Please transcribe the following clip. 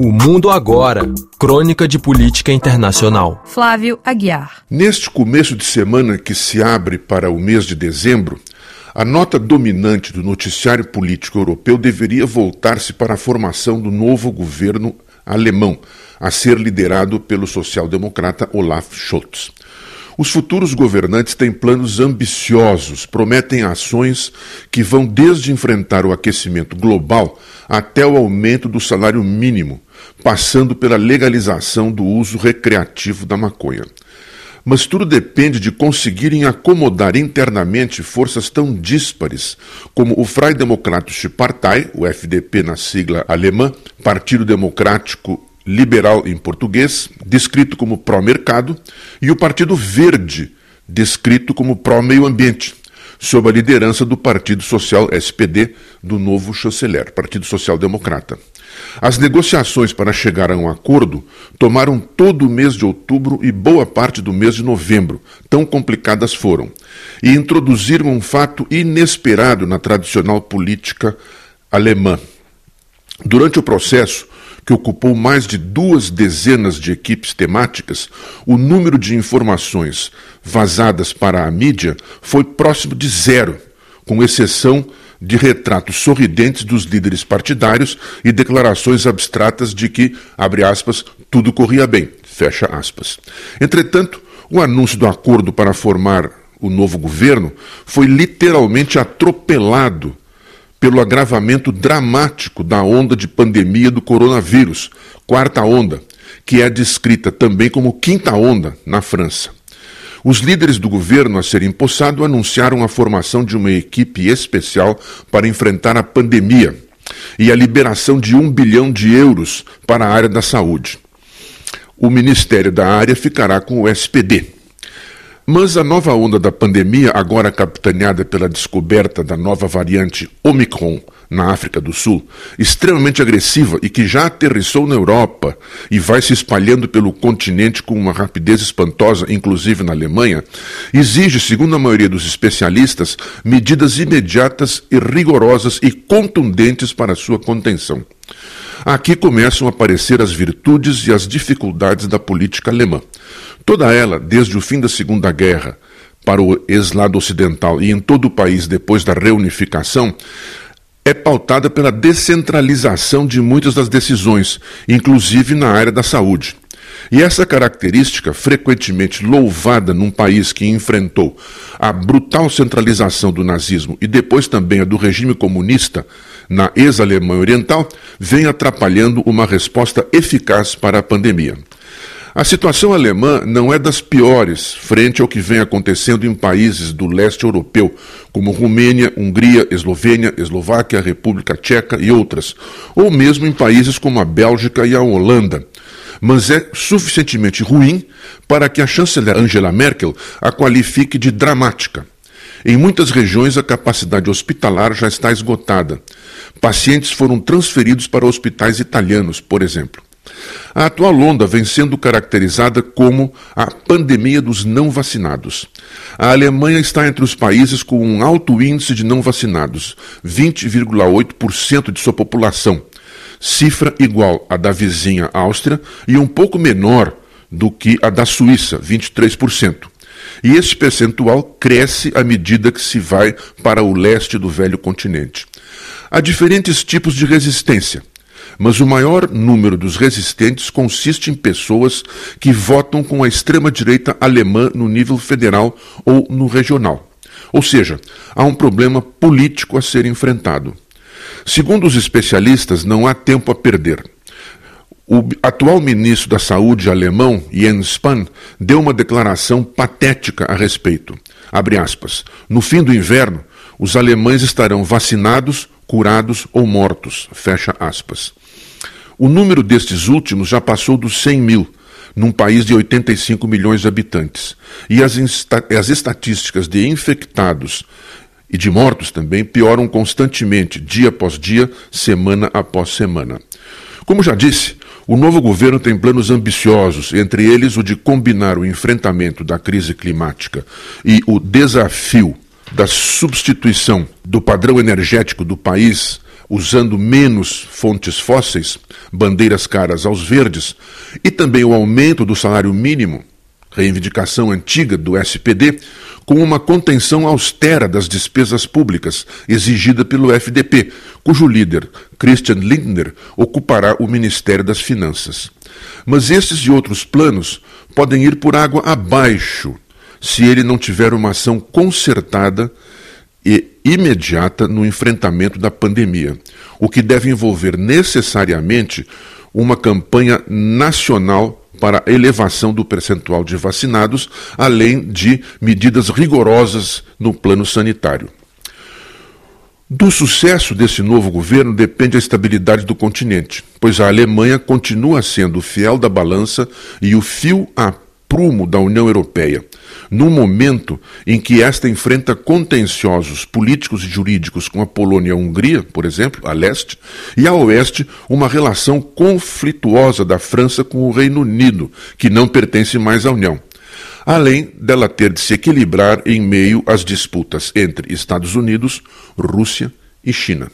O Mundo Agora. Crônica de Política Internacional. Flávio Aguiar. Neste começo de semana que se abre para o mês de dezembro, a nota dominante do noticiário político europeu deveria voltar-se para a formação do novo governo alemão, a ser liderado pelo social-democrata Olaf Scholz. Os futuros governantes têm planos ambiciosos, prometem ações que vão desde enfrentar o aquecimento global até o aumento do salário mínimo, passando pela legalização do uso recreativo da maconha. Mas tudo depende de conseguirem acomodar internamente forças tão díspares como o Freie Demokratische Partei, o FDP na sigla alemã, Partido Democrático liberal em português, descrito como pró-mercado, e o Partido Verde, descrito como pró-meio ambiente, sob a liderança do Partido Social SPD do novo chanceler, Partido Social Democrata. As negociações para chegar a um acordo tomaram todo o mês de outubro e boa parte do mês de novembro, tão complicadas foram, e introduziram um fato inesperado na tradicional política alemã. Durante o processo, que ocupou mais de duas dezenas de equipes temáticas, o número de informações vazadas para a mídia foi próximo de zero, com exceção de retratos sorridentes dos líderes partidários e declarações abstratas de que, abre aspas, tudo corria bem, fecha aspas. Entretanto, o anúncio do acordo para formar o novo governo foi literalmente atropelado pelo agravamento dramático da onda de pandemia do coronavírus, quarta onda, que é descrita também como quinta onda na França. Os líderes do governo a ser empossado anunciaram a formação de uma equipe especial para enfrentar a pandemia e a liberação de um bilhão de euros para a área da saúde. O Ministério da Área ficará com o SPD. Mas a nova onda da pandemia, agora capitaneada pela descoberta da nova variante Omicron na África do Sul, extremamente agressiva e que já aterrissou na Europa e vai se espalhando pelo continente com uma rapidez espantosa, inclusive na Alemanha, exige, segundo a maioria dos especialistas, medidas imediatas e rigorosas e contundentes para sua contenção. Aqui começam a aparecer as virtudes e as dificuldades da política alemã. Toda ela, desde o fim da Segunda Guerra para o ex-lado ocidental e em todo o país depois da reunificação, é pautada pela descentralização de muitas das decisões, inclusive na área da saúde. E essa característica, frequentemente louvada num país que enfrentou a brutal centralização do nazismo e depois também a do regime comunista na ex-Alemanha Oriental, vem atrapalhando uma resposta eficaz para a pandemia. A situação alemã não é das piores frente ao que vem acontecendo em países do leste europeu, como Romênia, Hungria, Eslovênia, Eslováquia, República Tcheca e outras, ou mesmo em países como a Bélgica e a Holanda. Mas é suficientemente ruim para que a chanceler Angela Merkel a qualifique de dramática. Em muitas regiões, a capacidade hospitalar já está esgotada. Pacientes foram transferidos para hospitais italianos, por exemplo. A atual onda vem sendo caracterizada como a pandemia dos não vacinados. A Alemanha está entre os países com um alto índice de não vacinados, 20,8% de sua população, cifra igual à da vizinha Áustria e um pouco menor do que a da Suíça, 23%. E esse percentual cresce à medida que se vai para o leste do velho continente. Há diferentes tipos de resistência mas o maior número dos resistentes consiste em pessoas que votam com a extrema-direita alemã no nível federal ou no regional. Ou seja, há um problema político a ser enfrentado. Segundo os especialistas, não há tempo a perder. O atual ministro da Saúde alemão, Jens Spahn, deu uma declaração patética a respeito. Aspas. No fim do inverno, os alemães estarão vacinados, curados ou mortos. Fecha aspas. O número destes últimos já passou dos 100 mil, num país de 85 milhões de habitantes. E as, as estatísticas de infectados e de mortos também pioram constantemente, dia após dia, semana após semana. Como já disse, o novo governo tem planos ambiciosos, entre eles o de combinar o enfrentamento da crise climática e o desafio da substituição do padrão energético do país usando menos fontes fósseis, bandeiras caras aos verdes, e também o aumento do salário mínimo, reivindicação antiga do SPD, com uma contenção austera das despesas públicas exigida pelo FDP, cujo líder, Christian Lindner, ocupará o Ministério das Finanças. Mas esses e outros planos podem ir por água abaixo se ele não tiver uma ação concertada e imediata no enfrentamento da pandemia, o que deve envolver necessariamente uma campanha nacional para elevação do percentual de vacinados, além de medidas rigorosas no plano sanitário. Do sucesso desse novo governo depende a estabilidade do continente, pois a Alemanha continua sendo o fiel da balança e o fio a prumo da União Europeia, num momento em que esta enfrenta contenciosos políticos e jurídicos com a Polônia e a Hungria, por exemplo, a leste, e a oeste, uma relação conflituosa da França com o Reino Unido, que não pertence mais à União. Além dela ter de se equilibrar em meio às disputas entre Estados Unidos, Rússia e China.